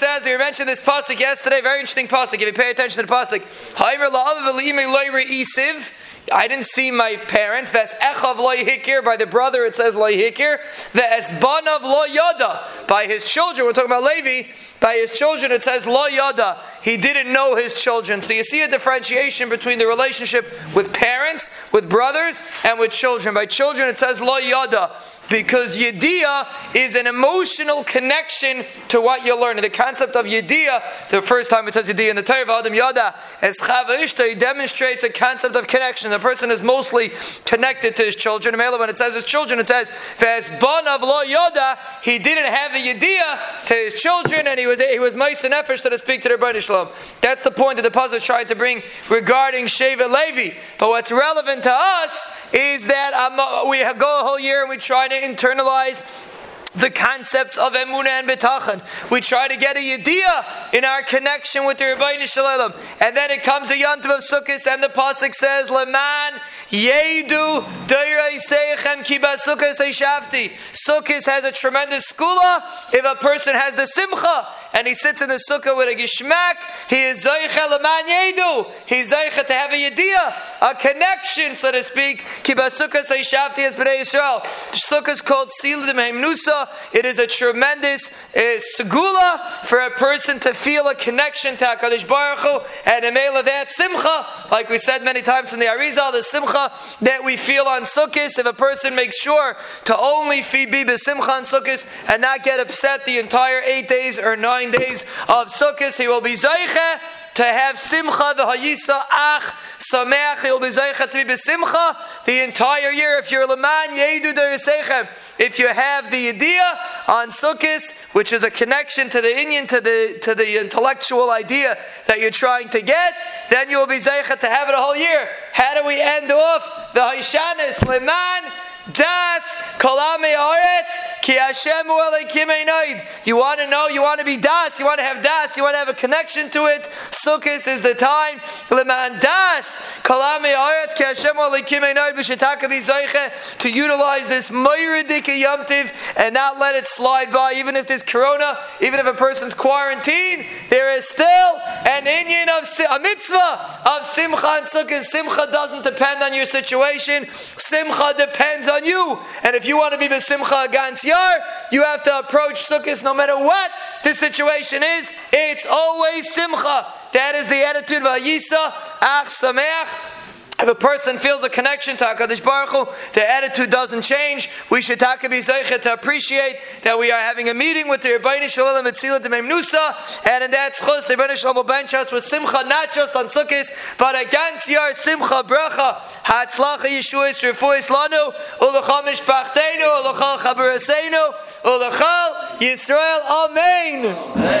says, we mentioned this pasuk yesterday, very interesting pasuk. If you pay attention to the pasuk. I didn't see my parents. Ves echav lo hikir. By the brother, it says lo hikir. Ves banav lo yada. By his children, we're talking about Levi. By his children, it says lo yada. He didn't know his children. So you see a differentiation between the relationship with parents, with brothers, and with children. By children, it says lo yada because yediyah is an emotional connection to what you learn. The concept of yediyah, the first time it says yediyah in the Torah, Adam Yada, as Chava demonstrates a concept of connection. The person is mostly connected to his children. When it says his children, it says, Ves bon of lo yoda, he didn't have a yediyah to his children, and he was he was mice and efforts to speak to their Ribono Shel Olam. That's the point that the puzzle is trying to bring regarding Sheva Levi. But what's relevant to us is that um, we go a whole year and we try to internalize the concepts of emunah and bitachon. We try to get a yediyah in our connection with the Ribono Shel Olam, and then it comes a yontiv of Sukkot, and the pasuk says, "Leman yedu seichem kiba Sukkot Sukkot has a tremendous segula. If a person has the simcha and he sits in the sukkah with a gishmak, he is zeicha leman yedu. He's zeicha to have a yediyah, a connection, so to speak. Kiba Sukkot seishafti as b'nei Yisrael. Sukkah is called Siladim Heimnusa. It is a tremendous uh, segula for a person to feel a connection to HaKadosh Baruch Hu, and a male of that simcha, like we said many times in the Arizal, the simcha that we feel on Sukkot. If a person makes sure to only feed be simcha on Sukkot and not get upset the entire eight days or nine days of Sukkot, he will be zayche to have simcha, the hayisa ach sameach, you'll be zeicha to be besimcha the entire year. If you're leman yedu derisechem, if you have the idea on sukkis, which is a connection to the Indian, to the to the intellectual idea that you're trying to get, then you will be zeicha to have it a whole year. How do we end off the haishanis leman? Das kolame oretz You want to know? You want to be das? You want to have das? You want to have a connection to it? Sukkot is the time. To utilize this moyridika yomtiv and not let it slide by. Even if there's corona, even if a person's quarantined, there is still an Indian of a mitzvah of simcha and sukkah. Simcha doesn't depend on your situation. Simcha depends on you. And if you want to be besimcha against yar, you have to approach sukkahs no matter what the situation is. It's always simcha. That is the attitude of Ayisa, Ach Sameach. If a person feels a connection to HaKadosh Baruch Hu, the attitude doesn't change. We should take to appreciate that we are having a meeting with the Ribono Shel Olam Mitzila Demem Nusa, and in that schus, the Ribono Shel Olam will bench us with Simcha, not just on Sukkot, but against Yar Simcha Bracha, Hatzlacha Yeshuas Refuis Lanu, Ulachal Mishpachtenu, Ulachal Chabaraseinu, Ulachal Yisrael. Amen.